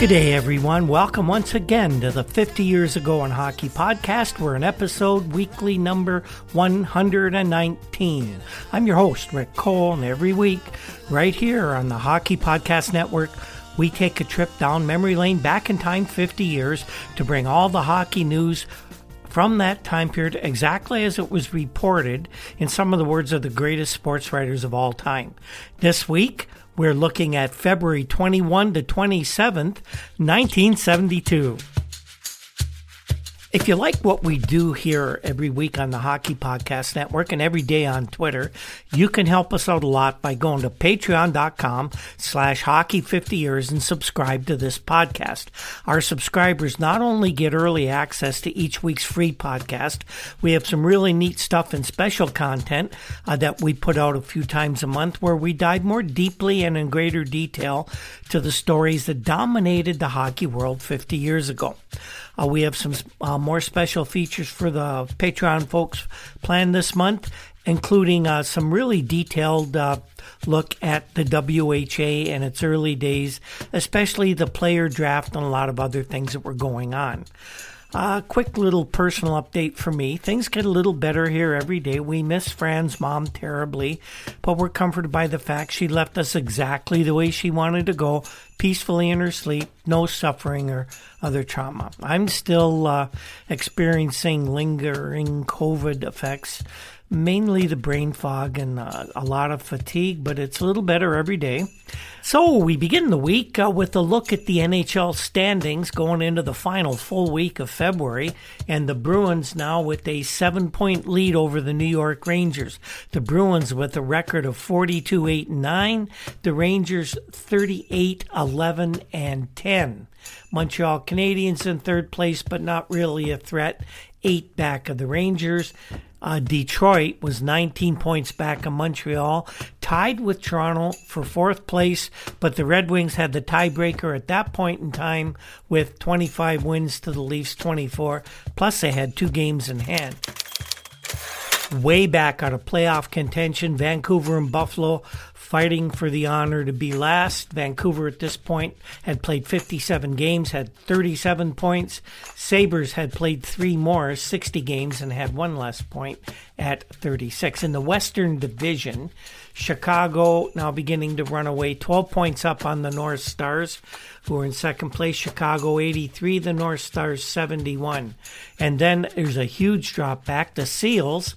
Good day, everyone. Welcome once again to the 50 Years Ago in Hockey podcast. We're in episode weekly number 119. I'm your host, Rick Cole, and every week, right here on the Hockey Podcast Network, we take a trip down memory lane back in time 50 years to bring all the hockey news from that time period exactly as it was reported in some of the words of the greatest sports writers of all time. This week, we're looking at February 21 to 27th, 1972. If you like what we do here every week on the Hockey Podcast Network and every day on Twitter, you can help us out a lot by going to patreon.com slash hockey 50 years and subscribe to this podcast. Our subscribers not only get early access to each week's free podcast, we have some really neat stuff and special content uh, that we put out a few times a month where we dive more deeply and in greater detail to the stories that dominated the hockey world 50 years ago. Uh, we have some uh, more special features for the Patreon folks planned this month, including uh, some really detailed uh, look at the WHA and its early days, especially the player draft and a lot of other things that were going on. A quick little personal update for me. Things get a little better here every day. We miss Fran's mom terribly, but we're comforted by the fact she left us exactly the way she wanted to go, peacefully in her sleep, no suffering or other trauma. I'm still uh, experiencing lingering COVID effects, mainly the brain fog and uh, a lot of fatigue, but it's a little better every day. So we begin the week uh, with a look at the NHL standings going into the final full week of February, and the Bruins now with a seven point lead over the New York Rangers. The Bruins with a record of 42 8 9, the Rangers 38 11 and 10. Montreal Canadiens in third place, but not really a threat. Eight back of the Rangers. Uh, Detroit was 19 points back of Montreal, tied with Toronto for fourth place, but the Red Wings had the tiebreaker at that point in time with 25 wins to the Leafs 24, plus they had two games in hand. Way back out of playoff contention, Vancouver and Buffalo fighting for the honor to be last. Vancouver at this point had played 57 games, had 37 points. Sabres had played three more, 60 games, and had one less point at 36. In the Western Division, Chicago now beginning to run away, 12 points up on the North Stars, who are in second place. Chicago 83, the North Stars 71. And then there's a huge drop back. The Seals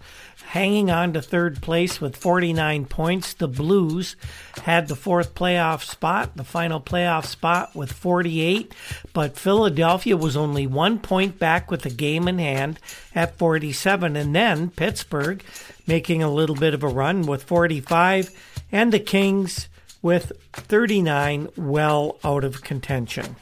hanging on to third place with 49 points. The Blues had the fourth playoff spot, the final playoff spot with 48, but Philadelphia was only one point back with a game in hand at 47. And then Pittsburgh making a little bit of a run with 45, and the Kings with 39 well out of contention.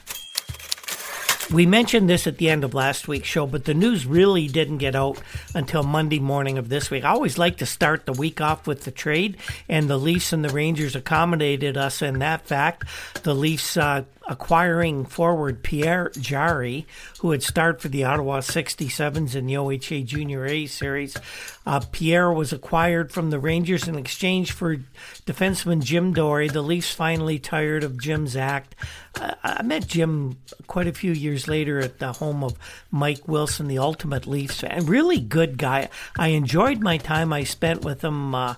We mentioned this at the end of last week's show, but the news really didn't get out until Monday morning of this week. I always like to start the week off with the trade, and the Leafs and the Rangers accommodated us in that fact. The Leafs uh, acquiring forward Pierre Jarry, who had starred for the Ottawa 67s in the OHA Junior A series. Uh, Pierre was acquired from the Rangers in exchange for defenseman Jim Dorey. The Leafs finally tired of Jim's act. Uh, I met Jim quite a few years later at the home of Mike Wilson, the ultimate Leafs fan. Really good guy. I enjoyed my time I spent with him, uh,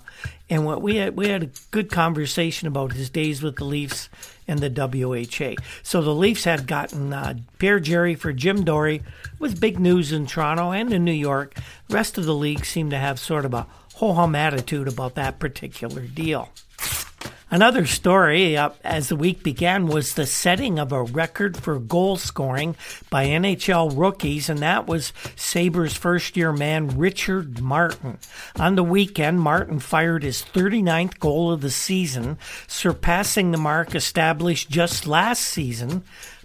and what we had we had a good conversation about his days with the Leafs and the WHA. So the Leafs had gotten uh, Pierre Jarry for Jim Dorey. It was big news in Toronto and in New York. The rest of the league seemed to have sort of a ho hum attitude about that particular deal. Another story uh, as the week began was the setting of a record for goal scoring by NHL rookies, and that was Sabres first year man Richard Martin. On the weekend, Martin fired his 39th goal of the season, surpassing the mark established just last season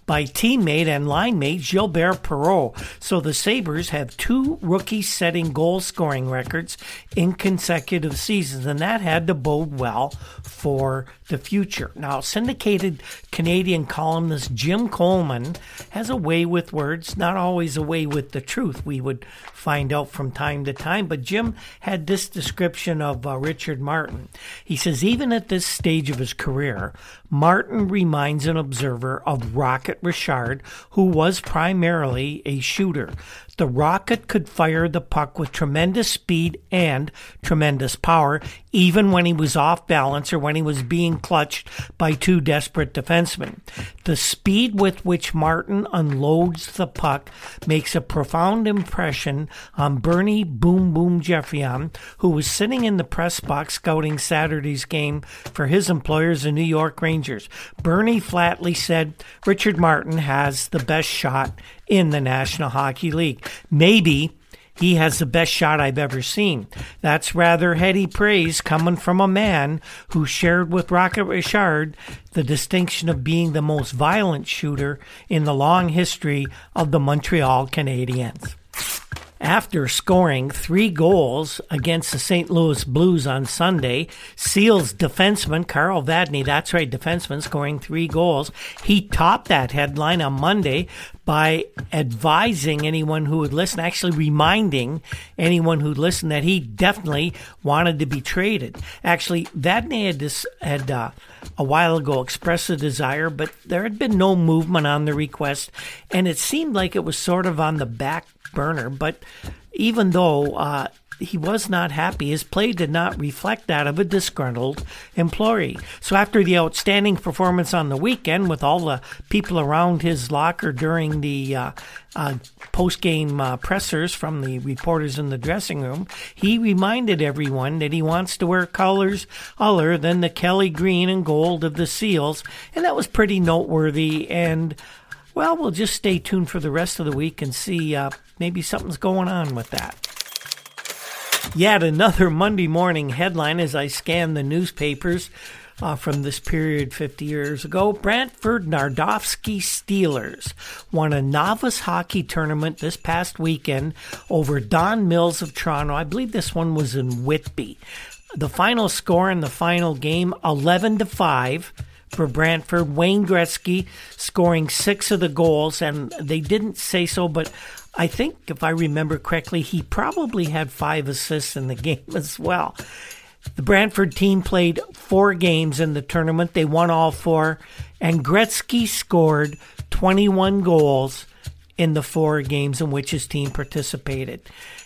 by teammate and line mate Gilbert Perreault. So the Sabres have two rookie setting goal scoring records in consecutive seasons, and that had to bode well for the future. Now, syndicated Canadian columnist Jim Coleman has a way with words, not always a way with the truth, we would find out from time to time. But Jim had this description of uh, Richard Martin. He says, even at this stage of his career, Martin reminds an observer of Rocket Richard, who was primarily a shooter. The Rocket could fire the puck with tremendous speed and tremendous power, even when he was off balance or when he was being clutched by two desperate defensemen. The speed with which Martin unloads the puck makes a profound impression on Bernie Boom Boom Geoffrion, who was sitting in the press box scouting Saturday's game for his employers, the New York Rangers. Bernie flatly said Richard Martin has the best shot in the National Hockey League. Maybe he has the best shot I've ever seen. That's rather heady praise coming from a man who shared with Rocket Richard the distinction of being the most violent shooter in the long history of the Montreal Canadiens after scoring three goals against the St. Louis Blues on Sunday. Seals defenseman Carl Vadnais, that's right, defenseman, scoring three goals. He topped that headline on Monday by advising anyone who would listen, actually reminding anyone who'd listen that he definitely wanted to be traded. Actually, Vadnais had, this, had uh, a while ago expressed a desire, but there had been no movement on the request, and it seemed like it was sort of on the back burner. But even though uh, he was not happy, his play did not reflect that of a disgruntled employee. So after the outstanding performance on the weekend, with all the people around his locker during the uh, uh, post-game uh, pressers from the reporters in the dressing room, he reminded everyone that he wants to wear colors other than the Kelly green and gold of the Seals, and that was pretty noteworthy and. Well, we'll just stay tuned for the rest of the week and see uh, maybe something's going on with that. Yet another Monday morning headline as I scan the newspapers uh, from this period 50 years ago. Brantford Nadrofsky Steelers won a novice hockey tournament this past weekend over Don Mills of Toronto. I believe this one was in Whitby. The final score in the final game 11 to 5 for Brantford. Wayne Gretzky scoring six of the goals, and they didn't say so, but I think if I remember correctly, he probably had five assists in the game as well. The Brantford team played four games in the tournament. They won all four, and Gretzky scored 21 goals in the four games in which his team participated.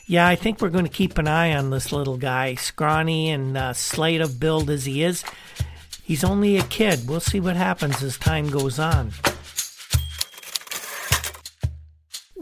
Yeah, I think we're going to keep an eye on this little guy, scrawny and uh, slight of build as he is. He's only a kid. We'll see what happens as time goes on.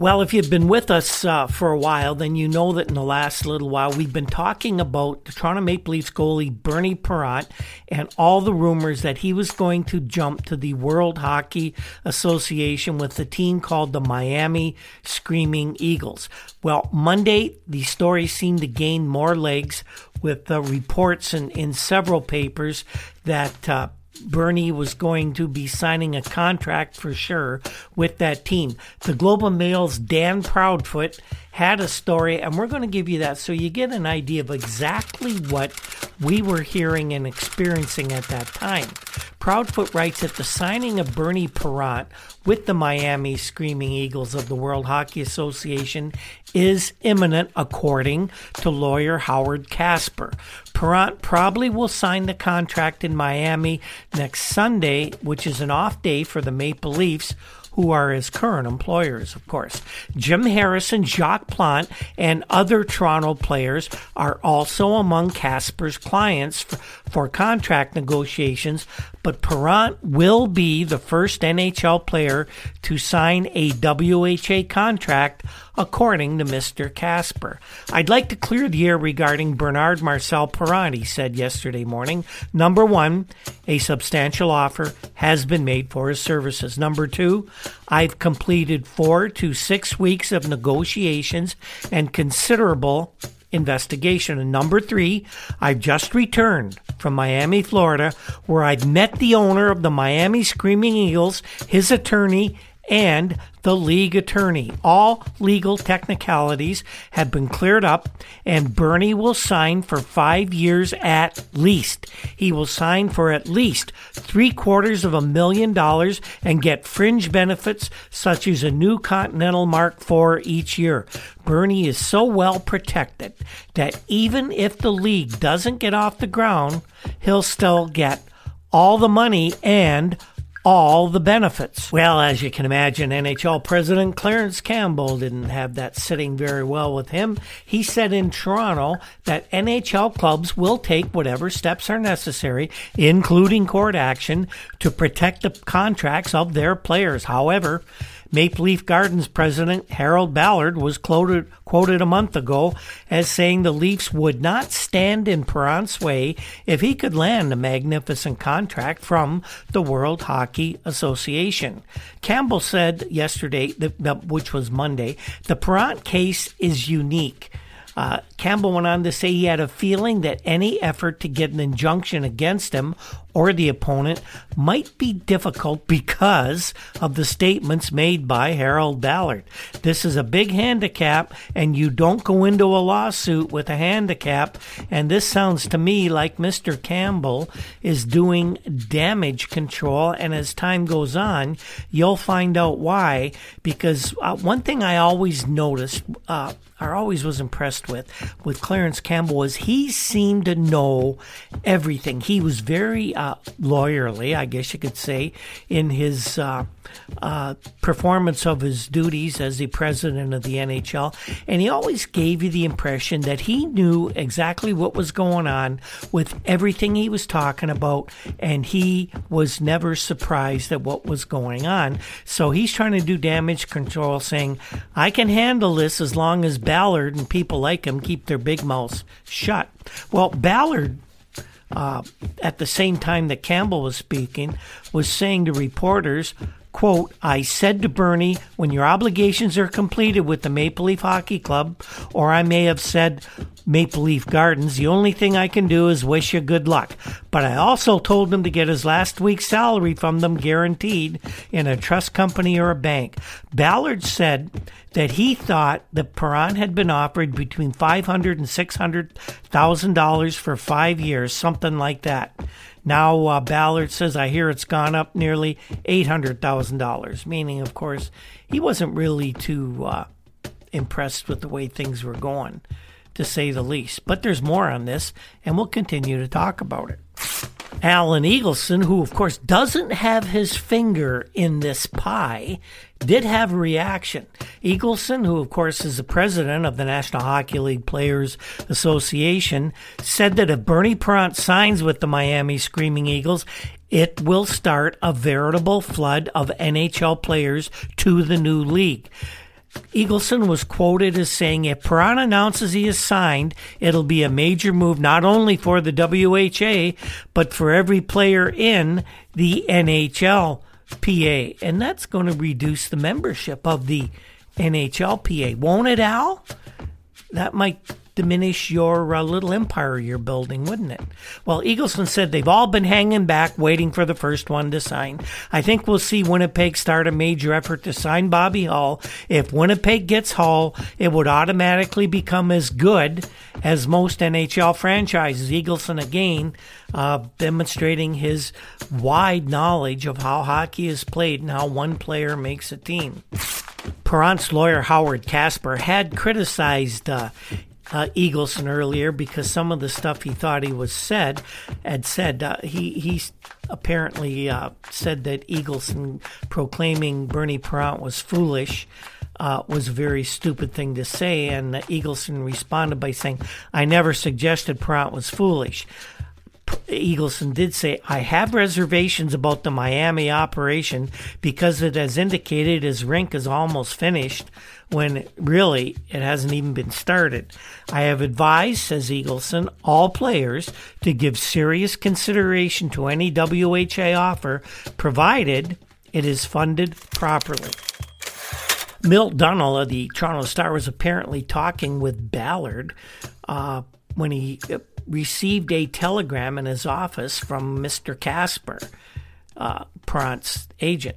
Well, if you've been with us uh, for a while, then you know that in the last little while we've been talking about the Toronto Maple Leafs goalie Bernie Parent and all the rumors that he was going to jump to the World Hockey Association with the team called the Miami Screaming Eagles. Well, Monday, the story seemed to gain more legs with uh, reports in, in several papers that uh, Bernie was going to be signing a contract for sure with that team. The Globe and Mail's Dan Proudfoot had a story, and we're going to give you that so you get an idea of exactly what we were hearing and experiencing at that time. Proudfoot writes that the signing of Bernie Parent with the Miami Screaming Eagles of the World Hockey Association is imminent, according to lawyer Howard Casper. Parent probably will sign the contract in Miami next Sunday, which is an off day for the Maple Leafs who are his current employers, of course. Jim Harrison, Jacques Plante, and other Toronto players are also among Casper's clients for, for contract negotiations, but Parent will be the first NHL player to sign a WHA contract according to Mr. Casper. I'd like to clear the air regarding Bernard Marcel he said yesterday morning. Number one, a substantial offer has been made for his services. Number two, I've completed four to six weeks of negotiations and considerable investigation. And number three, I've just returned from Miami, Florida, where I've met the owner of the Miami Screaming Eagles, his attorney, and the league attorney. All legal technicalities have been cleared up, and Bernie will sign for five years at least. He will sign for at least three quarters of a million dollars and get fringe benefits such as a new Continental Mark IV each year. Bernie is so well protected that even if the league doesn't get off the ground, he'll still get all the money and all the benefits. Well, as you can imagine, NHL President Clarence Campbell didn't have that sitting very well with him. He said in Toronto that NHL clubs will take whatever steps are necessary, including court action, to protect the contracts of their players. However, Maple Leaf Gardens president Harold Ballard was quoted, quoted a month ago as saying the Leafs would not stand in Parent's way if he could land a magnificent contract from the World Hockey Association. Campbell said yesterday, which was Monday, the Parent case is unique. Uh, Campbell went on to say he had a feeling that any effort to get an injunction against him or the opponent might be difficult because of the statements made by Harold Ballard. This is a big handicap, and you don't go into a lawsuit with a handicap. And this sounds to me like Mr. Campbell is doing damage control. And as time goes on, you'll find out why. Because uh, one thing I always noticed, uh, I always was impressed with, with Clarence Campbell was he seemed to know everything. He was very uh, lawyerly, I guess you could say, in his uh, uh, performance of his duties as the president of the NHL. And he always gave you the impression that he knew exactly what was going on with everything he was talking about, and he was never surprised at what was going on. So he's trying to do damage control, saying, I can handle this as long as Ballard and people like him keep their big mouths shut. Well, Ballard uh, at the same time that Campbell was speaking, was saying to reporters, quote, I said to Bernie, when your obligations are completed with the Maple Leaf Hockey Club, or I may have said Maple Leaf Gardens, the only thing I can do is wish you good luck. But I also told him to get his last week's salary from them guaranteed in a trust company or a bank. Ballard said that he thought that Parent had been offered between five hundred and six hundred thousand dollars for five years, something like that. Now uh, Ballard says, I hear it's gone up nearly eight hundred thousand dollars. Meaning, of course, he wasn't really too uh, impressed with the way things were going, to say the least. But there's more on this, and we'll continue to talk about it. Alan Eagleson, who of course doesn't have his finger in this pie, did have a reaction. Eagleson, who of course is the president of the National Hockey League Players Association, said that if Bernie Parent signs with the Miami Screaming Eagles, it will start a veritable flood of NHL players to the new league. Eagleson was quoted as saying, if Parent announces he is signed, it'll be a major move not only for the WHA, but for every player in the NHLPA. And that's going to reduce the membership of the NHLPA. Won't it, Al? That might diminish your uh, little empire you're building, wouldn't it? Well, Eagleson said they've all been hanging back, waiting for the first one to sign. I think we'll see Winnipeg start a major effort to sign Bobby Hull. If Winnipeg gets Hull, it would automatically become as good as most NHL franchises. Eagleson again uh, demonstrating his wide knowledge of how hockey is played and how one player makes a team. Parent's lawyer Howard Casper had criticized uh, uh, Eagleson earlier because some of the stuff he thought he was said had said uh, he he apparently uh, said that Eagleson proclaiming Bernie Parent was foolish. Uh, was a very stupid thing to say, and Eagleson responded by saying, "I never suggested Parent was foolish." Eagleson did say, I have reservations about the Miami operation because it has indicated his rink is almost finished when really it hasn't even been started. I have advised, says Eagleson, all players to give serious consideration to any WHA offer, provided it is funded properly. Milt Dunnell of the Toronto Star was apparently talking with Ballard uh, when he received a telegram in his office from Mr. Casper, uh, agent.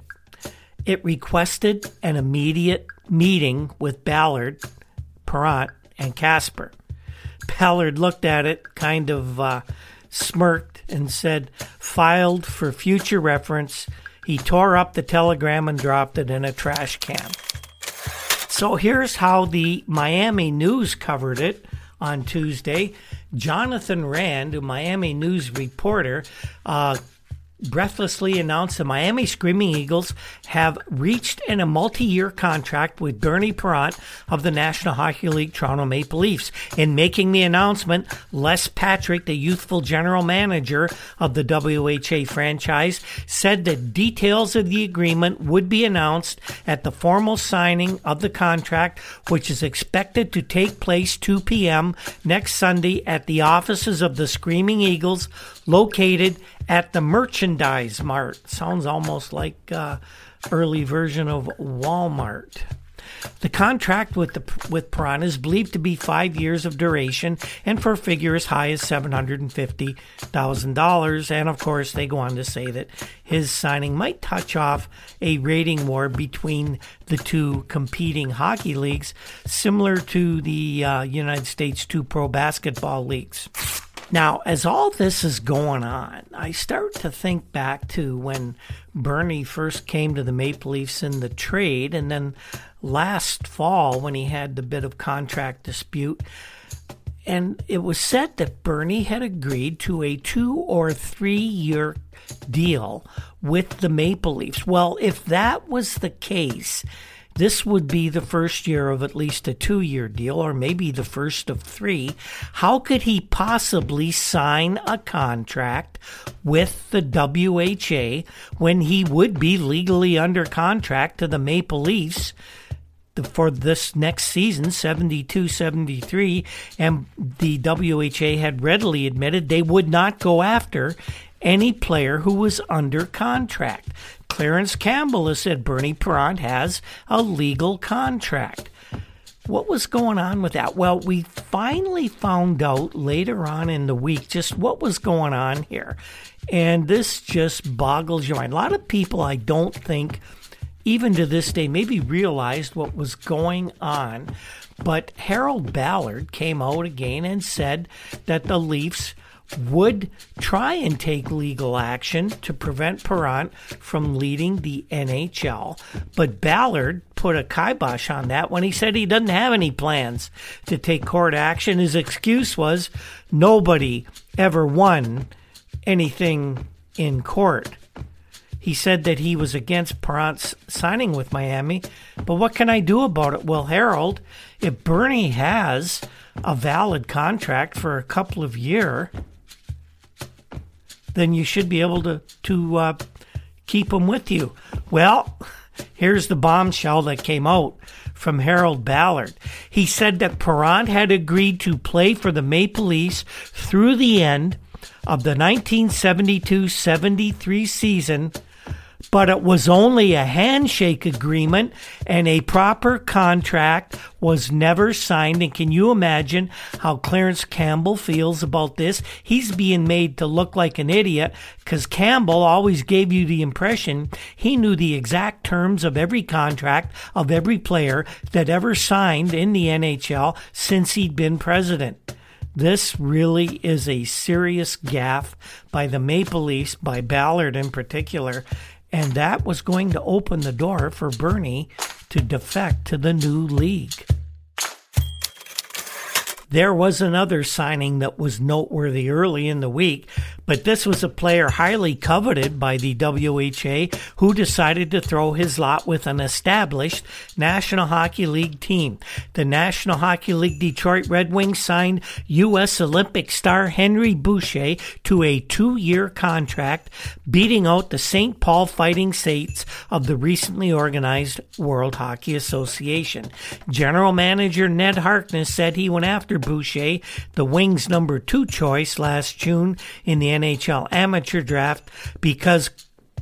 It requested an immediate meeting with Ballard, Parent, and Casper. Ballard looked at it, kind of uh, smirked, and said, filed for future reference. He tore up the telegram and dropped it in a trash can. So here's how the Miami News covered it on Tuesday. Jonathan Rand, a Miami News reporter, uh, breathlessly announced the Miami Screaming Eagles have reached in a multi-year contract with Bernie Parent of the National Hockey League Toronto Maple Leafs. In making the announcement, Les Patrick, the youthful general manager of the WHA franchise, said that details of the agreement would be announced at the formal signing of the contract, which is expected to take place 2 p.m. next Sunday at the offices of the Screaming Eagles located at the Merchandise Mart. Sounds almost like uh, early version of Walmart. The contract with the with Parent is believed to be five years of duration and for a figure as high as seven hundred and fifty thousand dollars. And of course, they go on to say that his signing might touch off a rating war between the two competing hockey leagues, similar to the uh, United States two pro basketball leagues. Now, as all this is going on, I start to think back to when Bernie first came to the Maple Leafs in the trade, and then last fall when he had the bit of contract dispute. And it was said that Bernie had agreed to a two or three year deal with the Maple Leafs. Well, if that was the case, this would be the first year of at least a two year deal, or maybe the first of three. How could he possibly sign a contract with the WHA when he would be legally under contract to the Maple Leafs? for this next season, 72 73, and the WHA had readily admitted they would not go after any player who was under contract. Clarence Campbell has said Bernie Parent has a legal contract. What was going on with that? Well, we finally found out later on in the week just what was going on here. And this just boggles your mind. A lot of people, I don't think, even to this day, maybe realized what was going on. But Harold Ballard came out again and said that the Leafs would try and take legal action to prevent Parent from leading the NHL. But Ballard put a kibosh on that when he said he doesn't have any plans to take court action. His excuse was nobody ever won anything in court. He said that he was against Parent's signing with Miami, but what can I do about it? Well, Harold, if Bernie has a valid contract for a couple of years, then you should be able to to uh, keep them with you. Well, here's the bombshell that came out from Harold Ballard. He said that Parent had agreed to play for the Maple Leafs through the end of the 1972-73 season, but it was only a handshake agreement and a proper contract was never signed. And can you imagine how Clarence Campbell feels about this? He's being made to look like an idiot because Campbell always gave you the impression he knew the exact terms of every contract of every player that ever signed in the NHL since he'd been president. This really is a serious gaffe by the Maple Leafs, by Ballard in particular, and that was going to open the door for Bernie to defect to the new league. There was another signing that was noteworthy early in the week, but this was a player highly coveted by the WHA who decided to throw his lot with an established National Hockey League team. The National Hockey League Detroit Red Wings signed U.S. Olympic star Henry Boucha to a two year contract, beating out the St. Paul Fighting Saints of the recently organized World Hockey Association. General Manager Ned Harkness said he went after Boucha, the Wings' number two choice last June in the NHL amateur draft, because,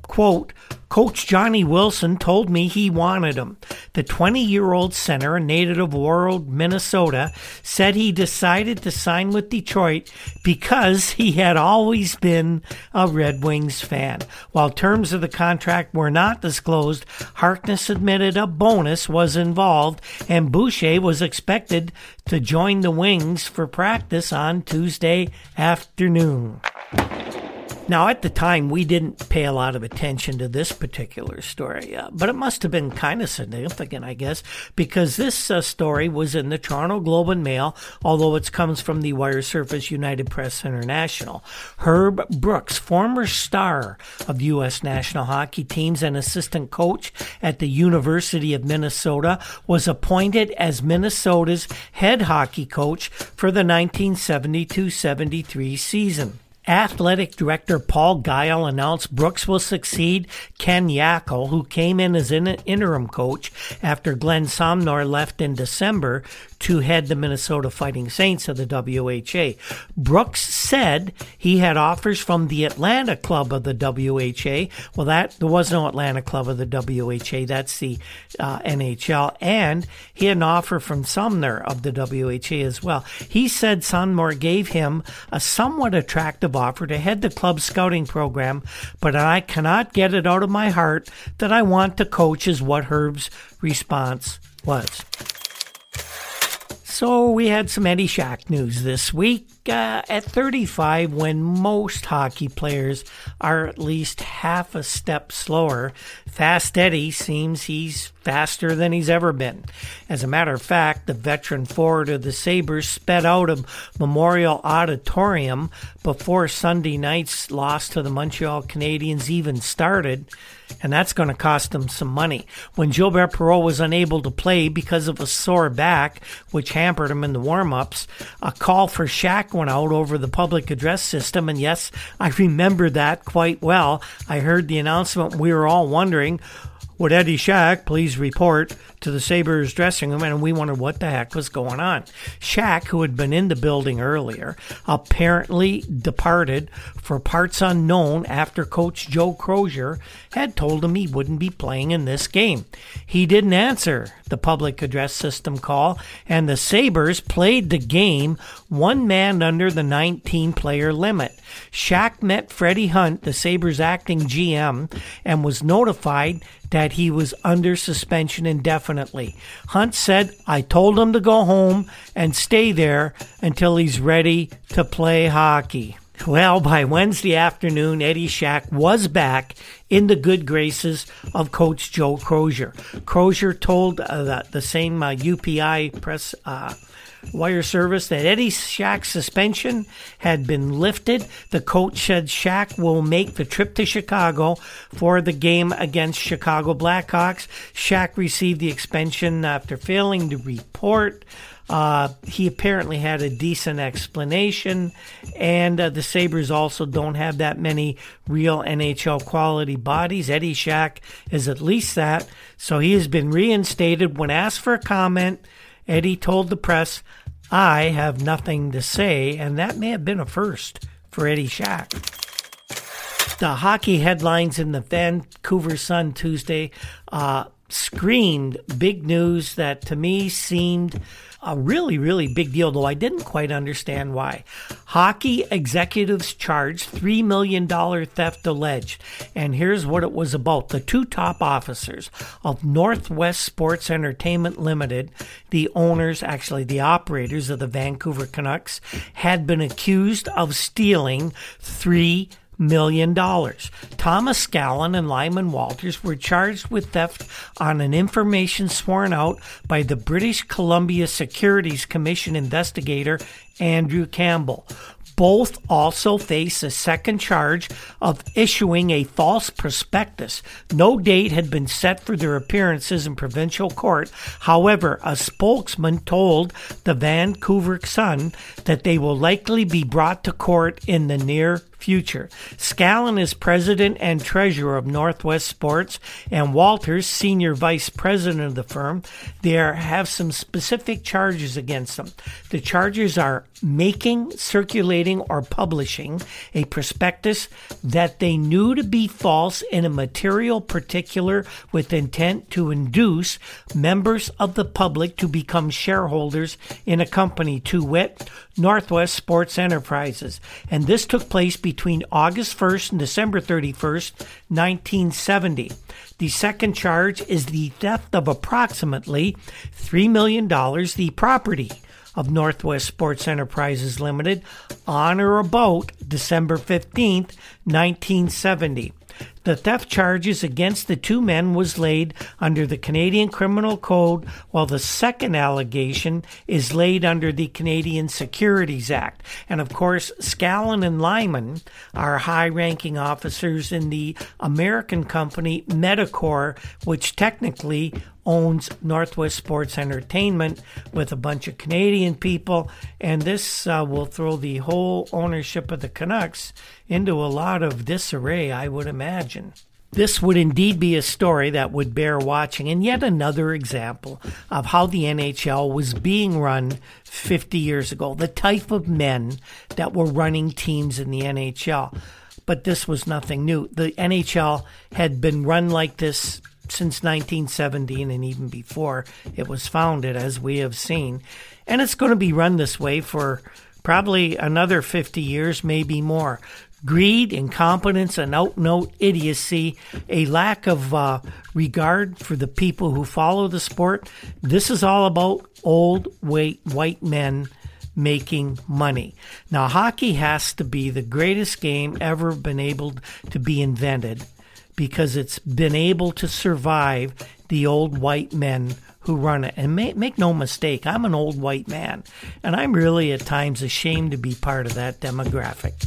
quote, Coach Johnny Wilson told me he wanted him. The 20 year old center, a native of Warroad, Minnesota, said he decided to sign with Detroit because he had always been a Red Wings fan. While terms of the contract were not disclosed, Harkness admitted a bonus was involved, and Boucha was expected to join the Wings for practice on Tuesday afternoon. Now, at the time, we didn't pay a lot of attention to this particular story, uh, but it must have been kind of significant, I guess, because this uh, story was in the Toronto Globe and Mail, although it comes from the Wire Service United Press International. Herb Brooks, former star of the U.S. national hockey teams and assistant coach at the University of Minnesota, was appointed as Minnesota's head hockey coach for the 1972 73 season. Athletic Director Paul Giel announced Brooks will succeed Ken Yackel, who came in as interim coach after Glen Sonmor left in December to head the Minnesota Fighting Saints of the WHA. Brooks said he had offers from the Atlanta club of the WHA. Well, that there was no Atlanta club of the WHA. That's the uh, NHL, and he had an offer from Sonmor of the WHA as well. He said Sonmor gave him a somewhat attractive offer to head the club scouting program, but I cannot get it out of my heart that I want to coach. Is what Herb's response was. So we had some Eddie Shack news this week. Uh, at 35, when most hockey players are at least half a step slower, Fast Eddie seems he's faster than he's ever been. As a matter of fact, the veteran forward of the Sabres sped out of Memorial Auditorium before Sunday night's loss to the Montreal Canadiens even started and that's going to cost him some money. When Gilbert Perreault was unable to play because of a sore back, which hampered him in the warm-ups, a call for Shack went out over the public address system, and yes, I remember that quite well. I heard the announcement. We were all wondering would Eddie Shack please report to the Sabres dressing room? And we wondered what the heck was going on. Shack, who had been in the building earlier, apparently departed for parts unknown after coach Joe Crozier had told him he wouldn't be playing in this game. He didn't answer the public address system call, and the Sabres played the game one man under the 19 player limit. Shack met Freddie Hunt, the Sabres acting GM, and was notified that he was under suspension indefinitely. Hunt said, I told him to go home and stay there until he's ready to play hockey. Well, by Wednesday afternoon, Eddie Shack was back in the good graces of Coach Joe Crozier. Crozier told uh, the, the, same uh, UPI press uh, wire service that Eddie Shack's suspension had been lifted. The coach said Shack will make the trip to Chicago for the game against Chicago Blackhawks. Shack received the extension after failing to report. Uh, he apparently had a decent explanation, and uh, the Sabres also don't have that many real NHL quality bodies. Eddie Shack is at least that, so he has been reinstated. When asked for a comment, Eddie told the press, I have nothing to say, and that may have been a first for Eddie Shack. The hockey headlines in the Vancouver Sun Tuesday uh, screamed big news that to me seemed a really, really big deal, though I didn't quite understand why. Hockey executives charged $3 million theft alleged. And here's what it was about. The two top officers of Northwest Sports Entertainment Limited, the owners, actually the operators of the Vancouver Canucks, had been accused of stealing $3 million dollars. Thomas Scallen and Lyman Walters were charged with theft on an information sworn out by the British Columbia Securities Commission investigator Andrew Campbell. Both also face a second charge of issuing a false prospectus. No date had been set for their appearances in provincial court. However, a spokesman told the Vancouver Sun that they will likely be brought to court in the near future. Scallen is president and treasurer of Northwest Sports, and Walters, senior vice president of the firm. There have some specific charges against them. The charges are making, circulating, or publishing a prospectus that they knew to be false in a material particular with intent to induce members of the public to become shareholders in a company, to wit, Northwest Sports Enterprises. And this took place between August 1st and December 31st, 1970. The second charge is the theft of approximately $3 million, the property of Northwest Sports Enterprises Limited, on or about December 15th, 1970. The theft charges against the two men was laid under the Canadian Criminal Code, while the second allegation is laid under the Canadian Securities Act. And of course, Scallen and Lyman are high ranking officers in the American company Medicor, which technically owns Northwest Sports Entertainment with a bunch of Canadian people, and this uh, will throw the whole ownership of the Canucks into a lot of disarray, I would imagine. This would indeed be a story that would bear watching, and yet another example of how the NHL was being run 50 years ago, the type of men that were running teams in the NHL. But this was nothing new. The NHL had been run like this since 1917 and even before it was founded, as we have seen. And it's going to be run this way for probably another 50 years, maybe more. Greed, incompetence, and out and out idiocy, a lack of uh, regard for the people who follow the sport. This is all about old white, white men making money. Now, hockey has to be the greatest game ever been able to be invented because it's been able to survive the old white men who run it. And make, make no mistake, I'm an old white man, and I'm really at times ashamed to be part of that demographic.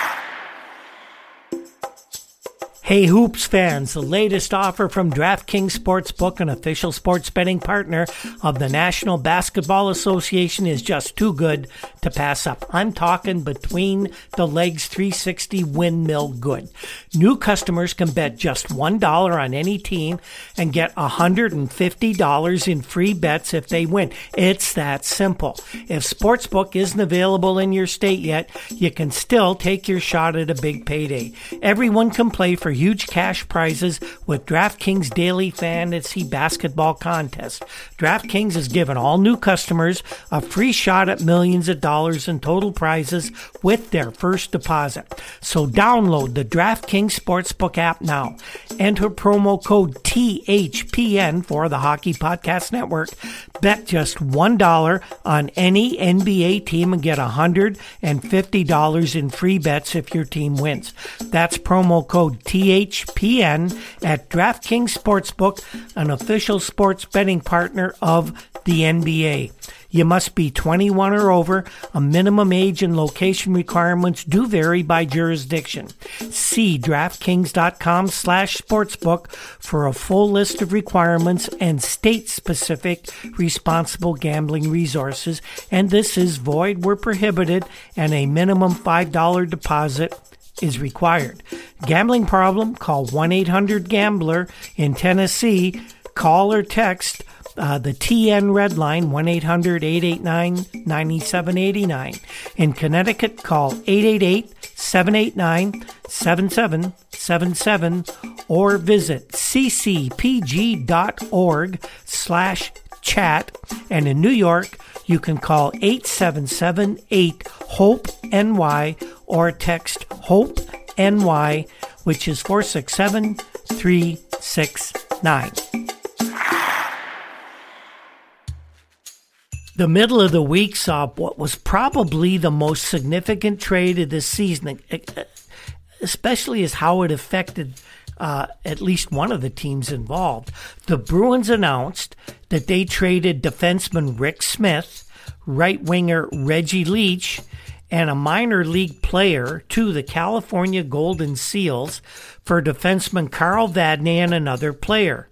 Hey Hoops fans, the latest offer from DraftKings Sportsbook, an official sports betting partner of the National Basketball Association, is just too good to pass up. I'm talking between the legs 360 windmill good. New customers can bet just $1 on any team and get $150 in free bets if they win. It's that simple. If Sportsbook isn't available in your state yet, you can still take your shot at a big payday. Everyone can play for huge cash prizes with DraftKings Daily Fantasy Basketball Contest. DraftKings has given all new customers a free shot at millions of dollars in total prizes with their first deposit. So download the DraftKings Sportsbook app now. Enter promo code THPN for the Hockey Podcast Network. Bet just $1 on any NBA team and get $150 in free bets if your team wins. That's promo code THPN at DraftKings Sportsbook, an official sports betting partner of the NBA. You must be 21 or over. A minimum age and location requirements do vary by jurisdiction. See DraftKings.com slash sportsbook for a full list of requirements and state-specific responsible gambling resources. And this is void where prohibited and a minimum $5 deposit is required. Gambling problem? Call 1-800-GAMBLER in Tennessee. Call or text uh, the TN Red Line, 1 800 889 9789. In Connecticut, call 888 789 7777 or visit ccpg.org slash chat. And in New York, you can call 877 8 HOPE NY or text HOPE NY, which is 467 369. The middle of the week saw what was probably the most significant trade of this season, especially as how it affected uh, at least one of the teams involved. The Bruins announced that they traded defenseman Rick Smith, right winger Reggie Leach, and a minor league player to the California Golden Seals for defenseman Carl Vadnais and another player.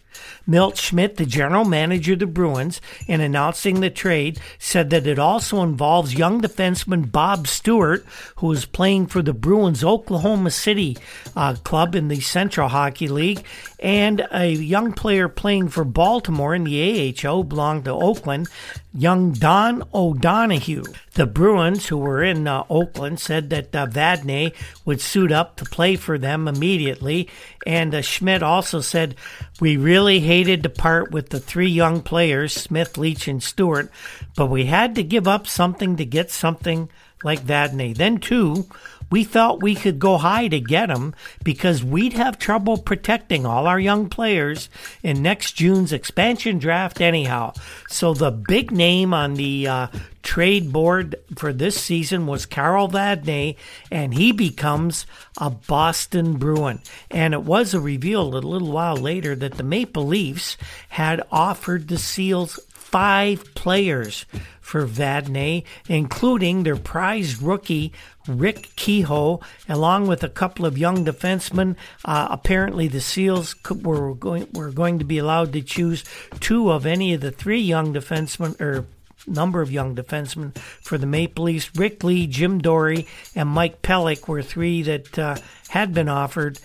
Milt Schmidt, the general manager of the Bruins, in announcing the trade, said that it also involves young defenseman Bob Stewart, who is playing for the Bruins Oklahoma City uh, club in the Central Hockey League, and a young player playing for Baltimore in the AHL, belonged to Oakland, young Don O'Donoghue. The Bruins, who were in uh, Oakland, said that uh, Vadnais would suit up to play for them immediately. And uh, Schmidt also said, We really hated to part with the three young players, Smith, Leach, and Stewart, but we had to give up something to get something like Vadnais. Then, too, we thought we could go high to get him because we'd have trouble protecting all our young players in next June's expansion draft, anyhow. So the big name on the uh, trade board for this season was Carl Vadnais, and he becomes a Boston Bruin. And it was revealed a little while later that the Maple Leafs had offered the Seals five players for Vadnais, including their prized rookie Rick Kehoe, along with a couple of young defensemen. Uh, apparently, the Seals were going were going to be allowed to choose two of any of the three young defensemen or number of young defensemen for the Maple Leafs. Rick Ley, Jim Dorey, and Mike Pelyk were three that uh, had been offered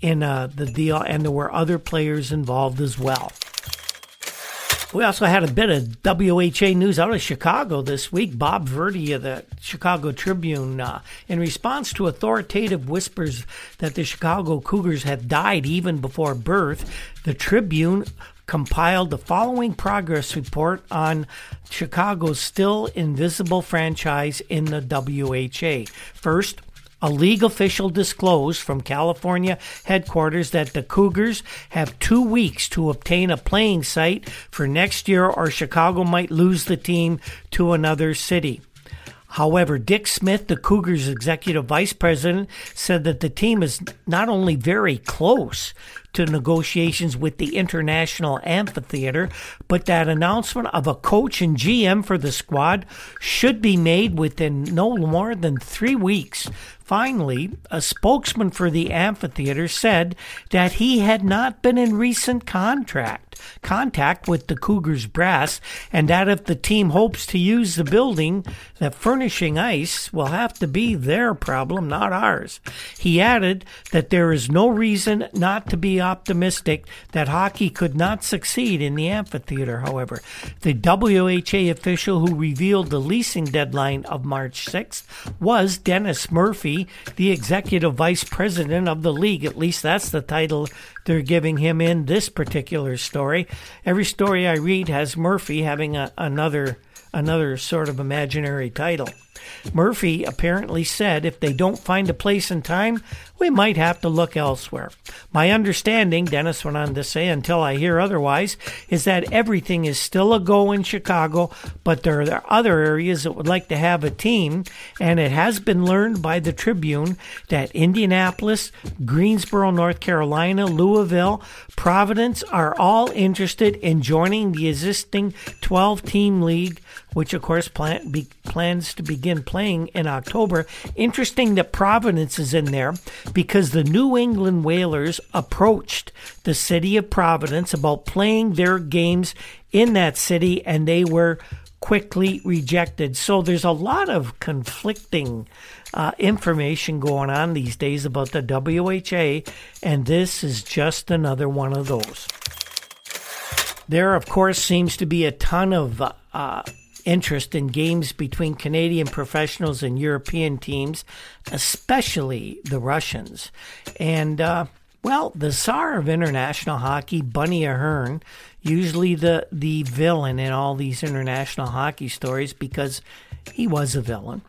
in uh, the deal, and there were other players involved as well. We also had a bit of WHA news out of Chicago this week. Bob Verdi of the Chicago Tribune, uh, in response to authoritative whispers that the Chicago Cougars had died even before birth, the Tribune compiled the following progress report on Chicago's still invisible franchise in the WHA. First, a league official disclosed from California headquarters that the Cougars have two weeks to obtain a playing site for next year, or Chicago might lose the team to another city. However, Dick Smith, the Cougars' executive vice president, said that the team is not only very close to negotiations with the International Amphitheater, but that announcement of a coach and GM for the squad should be made within no more than three weeks. Finally, a spokesman for the amphitheater said that he had not been in recent contract contact with the Cougars brass, and that if the team hopes to use the building, that furnishing ice will have to be their problem, not ours. He added that there is no reason not to be optimistic that hockey could not succeed in the amphitheater, however. The WHA official who revealed the leasing deadline of March 6th was Dennis Murphy, the executive vice president of the league. At least that's the title they're giving him in this particular story. Every story I read has Murphy having a, another another sort of imaginary title. Murphy apparently said if they don't find a place in time, we might have to look elsewhere. My understanding, Dennis went on to say, until I hear otherwise, is that everything is still a go in Chicago, but there are other areas that would like to have a team, and it has been learned by the Tribune that Indianapolis, Greensboro, North Carolina, Louisville, Providence are all interested in joining the existing 12 team league, which of course plan, be, plans to begin playing in October. Interesting that Providence is in there because the New England Whalers approached the city of Providence about playing their games in that city and they were quickly rejected. So there's a lot of conflicting uh, information going on these days about the WHA, and this is just another one of those. There, of course, seems to be a ton of uh, interest in games between Canadian professionals and European teams, especially the Russians. And, uh, well, the czar of international hockey, Bunny Ahearne, usually the, the villain in all these international hockey stories because he was a villain.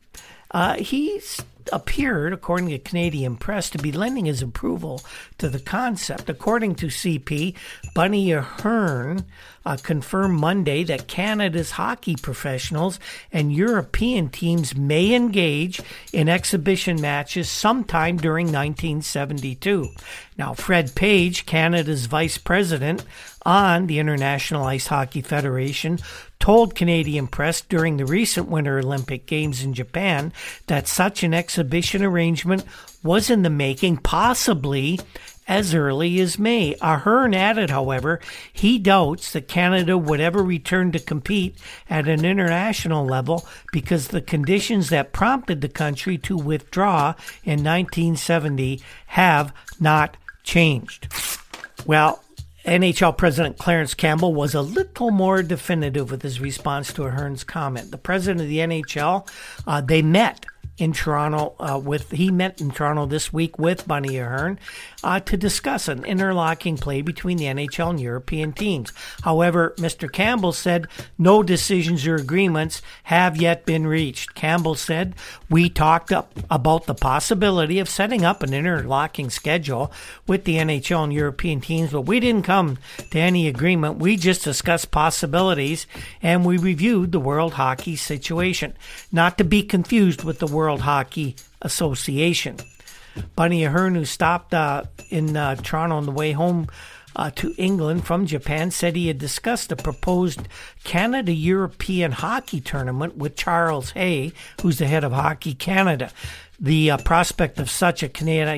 Uh, he's appeared, according to Canadian press, to be lending his approval to the concept. According to CP, Bunny Ahearne uh, confirmed Monday that Canada's hockey professionals and European teams may engage in exhibition matches sometime during 1972. Now, Fred Page, Canada's vice president on the International Ice Hockey Federation, told Canadian press during the recent Winter Olympic Games in Japan that such an exhibition arrangement was in the making, possibly as early as May. Ahearne added, however, he doubts that Canada would ever return to compete at an international level because the conditions that prompted the country to withdraw in 1970 have not changed. Well, NHL President Clarence Campbell was a little more definitive with his response to Ahearne's comment. The president of the NHL, uh, they met in Toronto uh, with he met in Toronto this week with Bunny Ahearne uh, to discuss an interlocking play between the NHL and European teams. However, Mr. Campbell said no decisions or agreements have yet been reached. Campbell said we talked up about the possibility of setting up an interlocking schedule with the NHL and European teams, but we didn't come to any agreement. We just discussed possibilities and we reviewed the World Hockey situation, not to be confused with the World World Hockey Association. Bunny Ahearne, who stopped uh, in uh, Toronto on the way home uh, to England from Japan, said he had discussed a proposed Canada European hockey tournament with Charles Hay, who's the head of Hockey Canada. The uh, prospect of such a Canada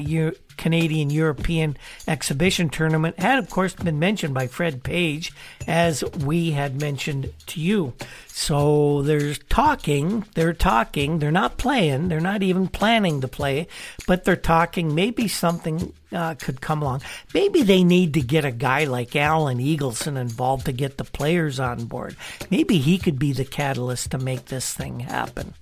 Canadian European exhibition tournament had, of course, been mentioned by Fred Page, as we had mentioned to you. So there's talking, they're talking, they're not playing, they're not even planning to play, but they're talking. Maybe something uh, could come along. Maybe they need to get a guy like Alan Eagleson involved to get the players on board. Maybe he could be the catalyst to make this thing happen.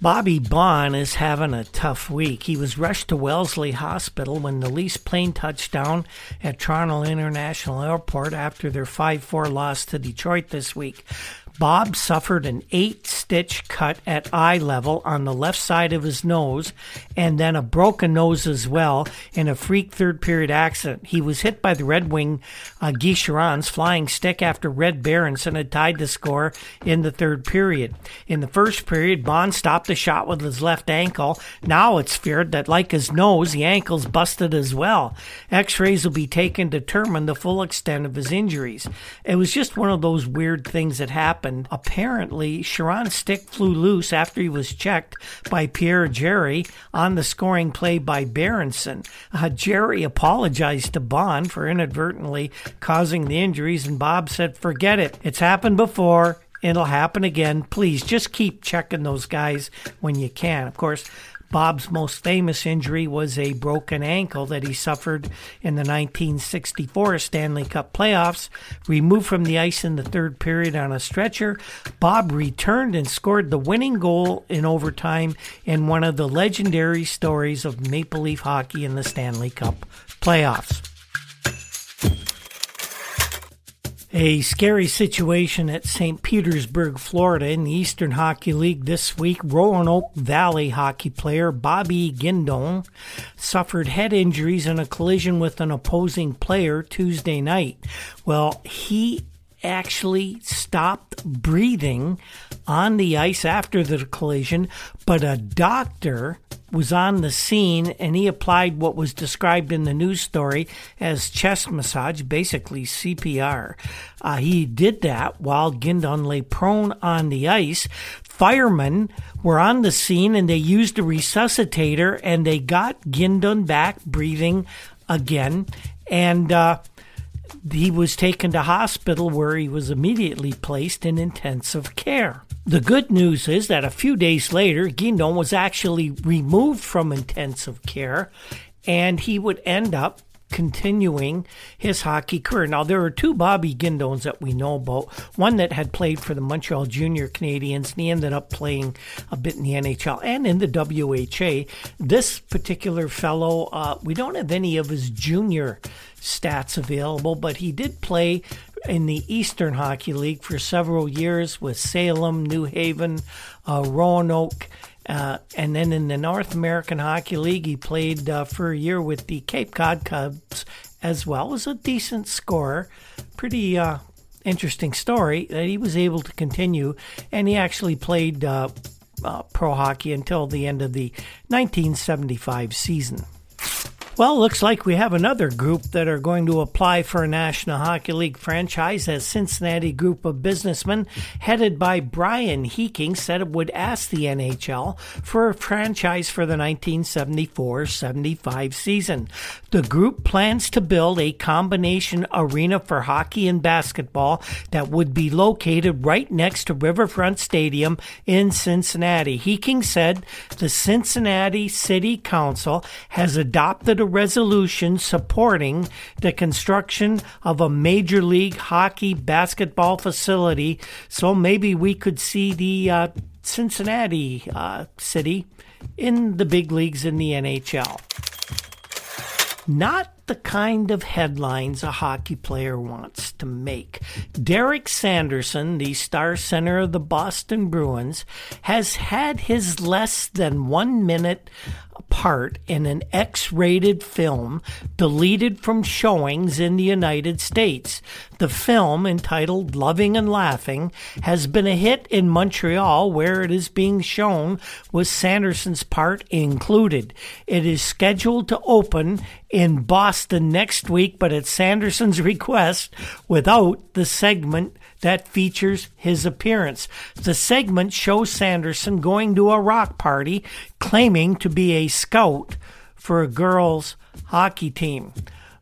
Bobby Baun is having a tough week. He was rushed to Wellesley Hospital when the Leafs plane touched down at Toronto International Airport after their 5 4 loss to Detroit this week. Bob suffered an eight stitch cut at eye level on the left side of his nose and then a broken nose as well in a freak third period accident. He was hit by the Red Wing uh, flying stick after Red Berenson had tied the score in the third period. In the first period, Baun stopped the shot with his left ankle. Now it's feared that, like his nose, the ankle's busted as well. X rays will be taken to determine the full extent of his injuries. It was just one of those weird things that happened happened. Apparently, Charron's stick flew loose after he was checked by Pierre Jarry on the scoring play by Berenson. Uh, Jarry apologized to Baun for inadvertently causing the injuries, and Bob said, Forget it. It's happened before. It'll happen again. Please just keep checking those guys when you can. Of course, Bob's most famous injury was a broken ankle that he suffered in the 1964 Stanley Cup playoffs. Removed from the ice in the third period on a stretcher, Bob returned and scored the winning goal in overtime in one of the legendary stories of Maple Leaf hockey in the Stanley Cup playoffs. A scary situation at St. Petersburg, Florida, in the Eastern Hockey League this week. Roanoke Valley hockey player Bobby Guindon suffered head injuries in a collision with an opposing player Tuesday night. Well, he actually stopped breathing on the ice after the collision, but a doctor was on the scene and he applied what was described in the news story as chest massage, basically CPR. Uh, he did that while Guindon lay prone on the ice. Firemen were on the scene and they used a resuscitator and they got Guindon back breathing again. And uh, he was taken to hospital where he was immediately placed in intensive care. The good news is that a few days later, Guindon was actually removed from intensive care and he would end up continuing his hockey career. Now, there are two Bobby Guindons that we know about. One that had played for the Montreal Junior Canadiens, and he ended up playing a bit in the NHL and in the WHA. This particular fellow, uh, we don't have any of his junior stats available, but he did play in the Eastern Hockey League for several years with Salem, New Haven, uh, Roanoke. Uh, and then in the North American Hockey League, he played uh, for a year with the Cape Cod Cubs as well. as a decent scorer. Pretty uh, interesting story that he was able to continue, and he actually played uh, uh, pro hockey until the end of the 1975 season. Well, looks like we have another group that are going to apply for a National Hockey League franchise. A Cincinnati group of businessmen headed by Brian Heeking said it would ask the NHL for a franchise for the 1974-75 season. The group plans to build a combination arena for hockey and basketball that would be located right next to Riverfront Stadium in Cincinnati. Heeking said the Cincinnati City Council has adopted a resolution supporting the construction of a Major League Hockey basketball facility. So maybe we could see the uh, Cincinnati uh, city in the big leagues in the NHL. Not the kind of headlines a hockey player wants to make. Derek Sanderson, the star center of the Boston Bruins, has had his less than one minute part in an X rated film deleted from showings in the United States. The film, entitled Loving and Laughing, has been a hit in Montreal where it is being shown with Sanderson's part included. It is scheduled to open in Boston next week, but at Sanderson's request without the segment that features his appearance. The segment shows Sanderson going to a rock party claiming to be a scout for a girls' hockey team.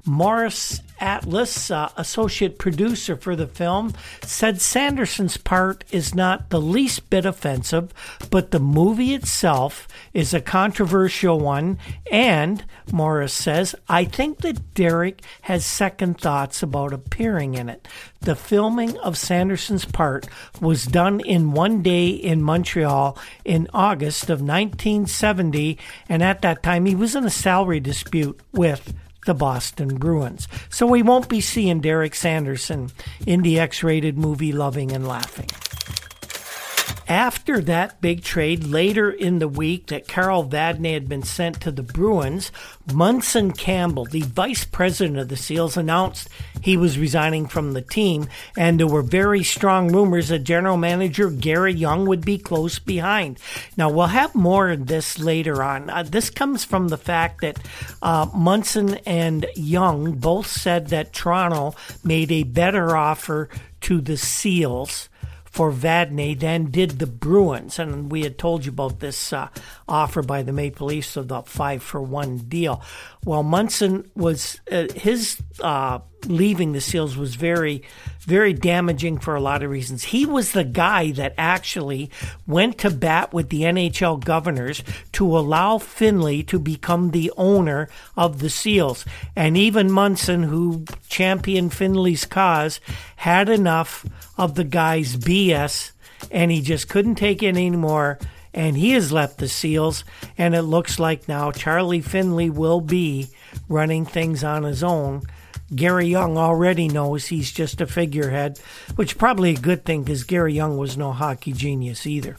Morris Atlas, uh, associate producer for the film, said Sanderson's part is not the least bit offensive, but the movie itself is a controversial one. And, Morris says, I think that Derek has second thoughts about appearing in it. The filming of Sanderson's part was done in one day in Montreal in August of 1970, and at that time he was in a salary dispute with the Boston Bruins. So we won't be seeing Derek Sanderson in the X rated movie Loving and Laughing. After that big trade later in the week that Carl Vadnais had been sent to the Bruins, Munson Campbell, the vice president of the Seals, announced he was resigning from the team, and there were very strong rumors that general manager Gary Young would be close behind. Now, we'll have more of this later on. Uh, this comes from the fact that uh, Munson and Young both said that Toronto made a better offer to the Seals for Vadnais than did the Bruins. And we had told you about this uh, offer by the Maple Leafs of the five for one deal. Well, Munson was, uh, his uh, leaving the Seals was very, very damaging for a lot of reasons. He was the guy that actually went to bat with the NHL governors to allow Finley to become the owner of the Seals. And even Munson, who championed Finley's cause, had enough of the guy's BS and he just couldn't take it anymore. And he has left the SEALs, and it looks like now Charlie Finley will be running things on his own Gary Young already knows he's just a figurehead, which probably a good thing because Gary Young was no hockey genius either.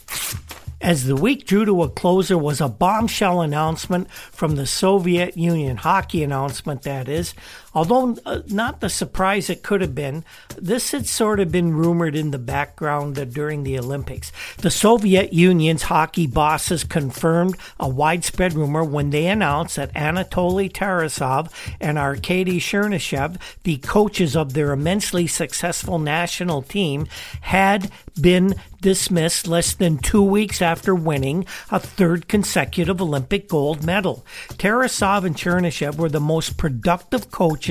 As the week drew to a close, there was a bombshell announcement from the Soviet Union, hockey announcement that is. Although uh, not the surprise it could have been, this had sort of been rumored in the background during the Olympics. The Soviet Union's hockey bosses confirmed a widespread rumor when they announced that Anatoly Tarasov and Arkady Chernyshev, the coaches of their immensely successful national team, had been dismissed less than two weeks after winning a third consecutive Olympic gold medal. Tarasov and Chernyshev were the most productive coaches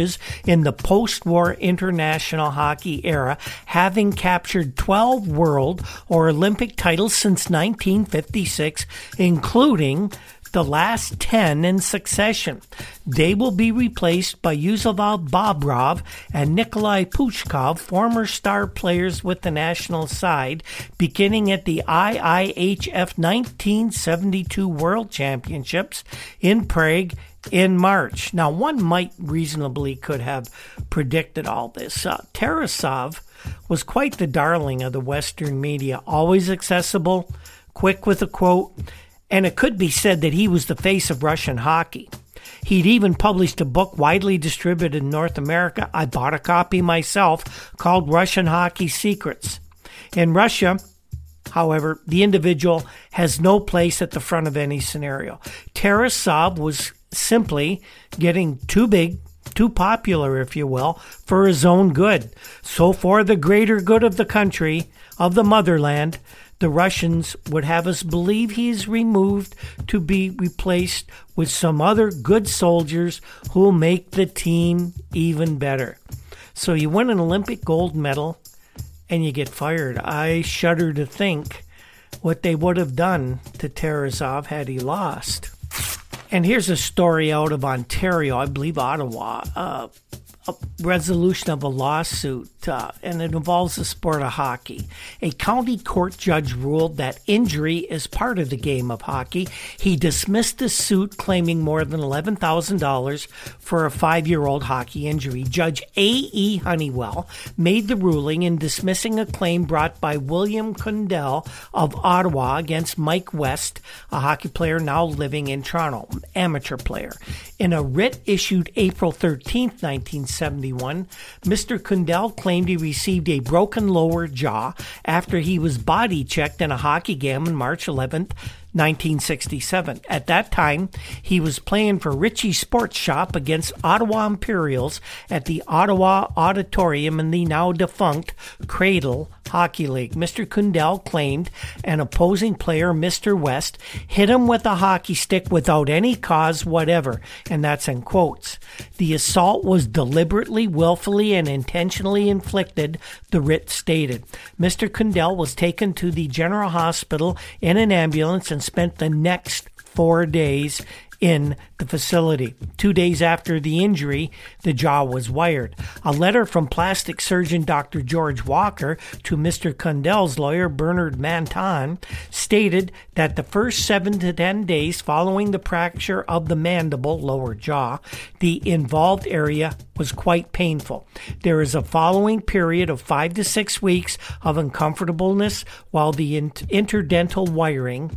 in the post war international hockey era, having captured 12 world or Olympic titles since 1956, including the last 10 in succession. They will be replaced by Vsevolod Bobrov and Nikolai Pushkov, former star players with the national side, beginning at the IIHF 1972 World Championships in Prague in March. Now, one might reasonably could have predicted all this. Uh, Tarasov was quite the darling of the Western media, always accessible, quick with a quote, and it could be said that he was the face of Russian hockey. He'd even published a book widely distributed in North America. I bought a copy myself called Russian Hockey Secrets. In Russia, however, the individual has no place at the front of any scenario. Tarasov was simply getting too big, too popular, if you will, for his own good. So, for the greater good of the country, of the motherland, the Russians would have us believe he is removed to be replaced with some other good soldiers who will make the team even better. So you win an Olympic gold medal and you get fired. I shudder to think what they would have done to Tarasov had he lost. And here's a story out of Ontario, I believe Ottawa. Uh, a resolution of a lawsuit, uh, and it involves the sport of hockey. A county court judge ruled that injury is part of the game of hockey. He dismissed the suit, claiming more than $11,000 for a five year old hockey injury. Judge A.E. Honeywell made the ruling in dismissing a claim brought by William Kundell of Ottawa against Mike West, a hockey player now living in Toronto, amateur player. In a writ issued April 13, 1971, Mr. Kundell claimed he received a broken lower jaw after he was body checked in a hockey game on March 11, 1967. At that time, he was playing for Ritchie Sports Shop against Ottawa Imperials at the Ottawa Auditorium in the now defunct Cradle Hockey League. Mr. Kundell claimed an opposing player, Mr. West, hit him with a hockey stick without any cause whatever, and that's in quotes. The assault was deliberately, willfully, and intentionally inflicted, the writ stated. Mr. Kundell was taken to the General Hospital in an ambulance and spent the next four days in the facility. Two days after the injury, the jaw was wired. A letter from plastic surgeon Dr. George Walker to Mr. Kundell's lawyer Bernard Manton stated that the first seven to ten days following the fracture of the mandible, lower jaw, the involved area was quite painful. There is a following period of five to six weeks of uncomfortableness while the interdental wiring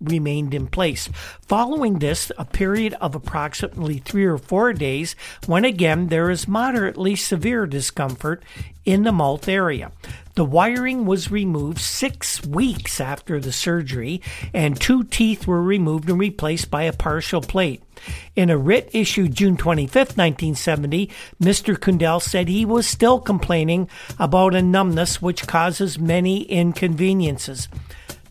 remained in place. Following this, a period of approximately three or four days, when again there is moderately severe discomfort in the mouth area. The wiring was removed six weeks after the surgery, and two teeth were removed and replaced by a partial plate. In a writ issued June 25, 1970, Mr. Kundell said he was still complaining about a numbness which causes many inconveniences.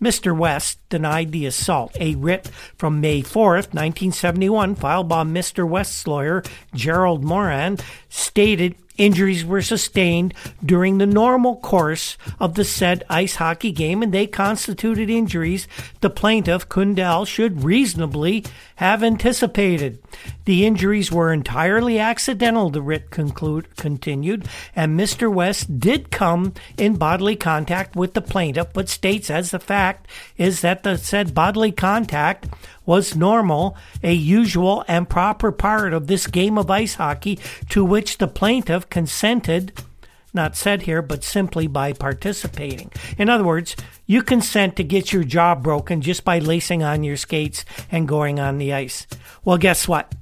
Mr. West denied the assault. A writ from May 4th, 1971, filed by Mr. West's lawyer, Gerald Moran, stated Injuries were sustained during the normal course of the said ice hockey game, and they constituted injuries the plaintiff, Kundell, should reasonably have anticipated. The injuries were entirely accidental, the writ conclude, continued, and Mr. West did come in bodily contact with the plaintiff, but states as the fact is that the said bodily contact was normal, a usual and proper part of this game of ice hockey to which the plaintiff consented, not said here, but simply by participating. In other words, you consent to get your jaw broken just by lacing on your skates and going on the ice. Well, guess what?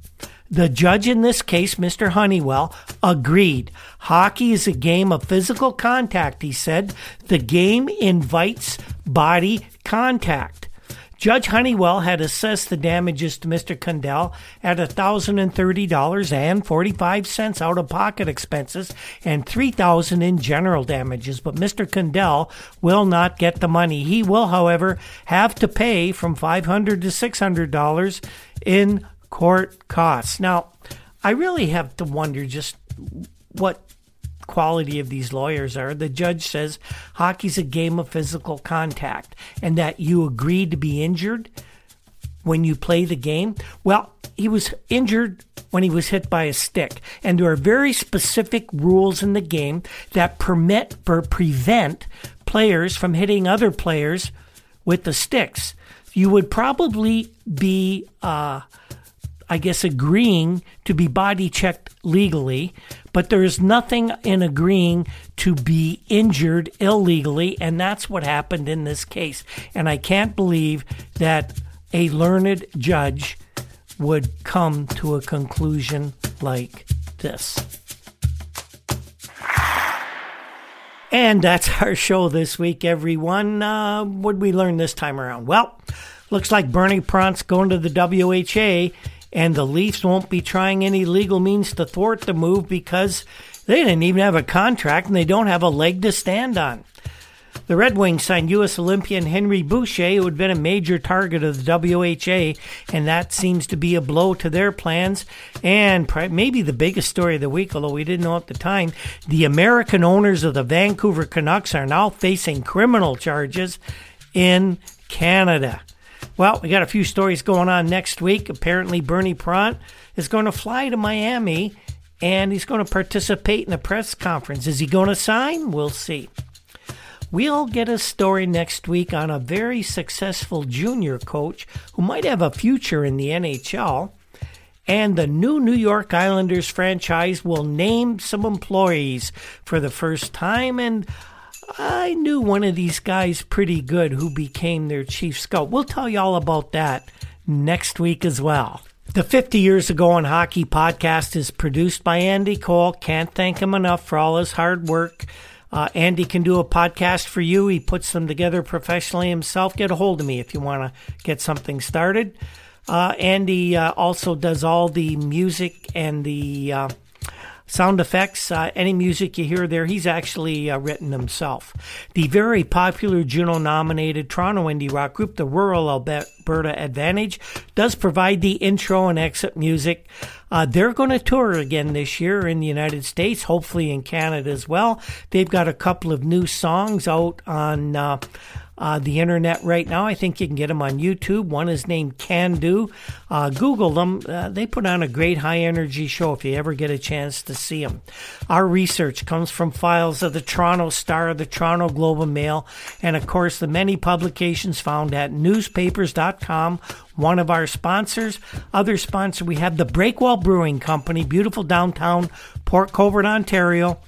The judge in this case, Mr. Honeywell, agreed. Hockey is a game of physical contact, he said. The game invites body contact. Judge Honeywell had assessed the damages to Mr. Kundell at $1,030.45 out of pocket expenses and 3,000 in general damages, but Mr. Kundell will not get the money. He will, however, have to pay from 500 to $600 in court costs. Now, I really have to wonder just what quality of these lawyers are. The judge says hockey's a game of physical contact and that you agreed to be injured. when you play the game? Well, he was injured when he was hit by a stick. And there are very specific rules in the game that permit or prevent players from hitting other players with the sticks. You would probably be, uh, I guess, agreeing to be body checked legally, but there is nothing in agreeing to be injured illegally, and that's what happened in this case. And I can't believe that a learned judge would come to a conclusion like this. And that's our show this week, everyone. Uh, what did we learn this time around? Well, looks like Bernie Parent's going to the WHA, and the Leafs won't be trying any legal means to thwart the move because they didn't even have a contract and they don't have a leg to stand on. The Red Wings signed U.S. Olympian Henry Boucha, who had been a major target of the WHA, and that seems to be a blow to their plans. And maybe the biggest story of the week, although we didn't know at the time, the American owners of the Vancouver Canucks are now facing criminal charges in Canada. Well, we got a few stories going on next week. Apparently, Bernie Parent is going to fly to Miami and he's going to participate in a press conference. Is he going to sign? We'll see. We'll get a story next week on a very successful junior coach who might have a future in the NHL. And the new New York Islanders franchise will name some employees for the first time. And I knew one of these guys pretty good who became their chief scout. We'll tell you all about that next week as well. The 50 Years Ago in Hockey podcast is produced by Andy Cole. Can't thank him enough for all his hard work. Uh, Andy can do a podcast for you. He puts them together professionally himself. Get a hold of me if you want to get something started. Uh, Andy uh, also does all the music and the uh, sound effects. Uh, any music you hear there, he's actually uh, written himself. The very popular Juno nominated Toronto indie rock group, the Rural Alberta Advantage, does provide the intro and exit music. Uh, they're going to tour again this year in the United States, hopefully in Canada as well. They've got a couple of new songs out on uh, the internet right now. I think you can get them on YouTube. One is named Can Do. Uh, Google them. Uh, they put on a great high energy show if you ever get a chance to see them. Our research comes from files of the Toronto Star, the Toronto Globe and Mail, and of course the many publications found at newspapers.com. One of our sponsors. Other sponsor, we have the Breakwell Brewing Company, beautiful downtown Port Colborne, Ontario.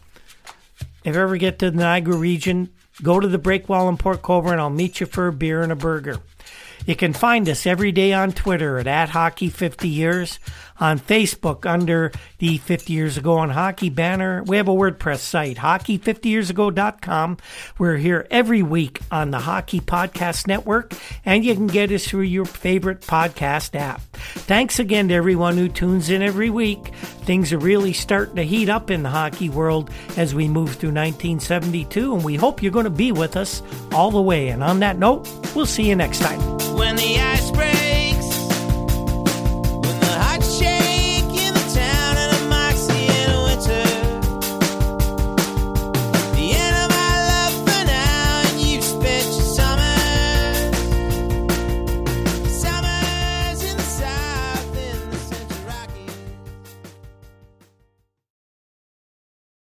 If you ever get to the Niagara region, Go to the Breakwell in Port Colborne and I'll meet you for a beer and a burger. You can find us every day on Twitter at, at Hockey 50 Years, on Facebook under the 50 Years Ago on Hockey banner. We have a WordPress site, hockey50yearsago.com. We're here every week on the Hockey Podcast Network, and you can get us through your favorite podcast app. Thanks again to everyone who tunes in every week. Things are really starting to heat up in the hockey world as we move through 1972, and we hope you're going to be with us all the way. And on that note, we'll see you next time when the ice breaks.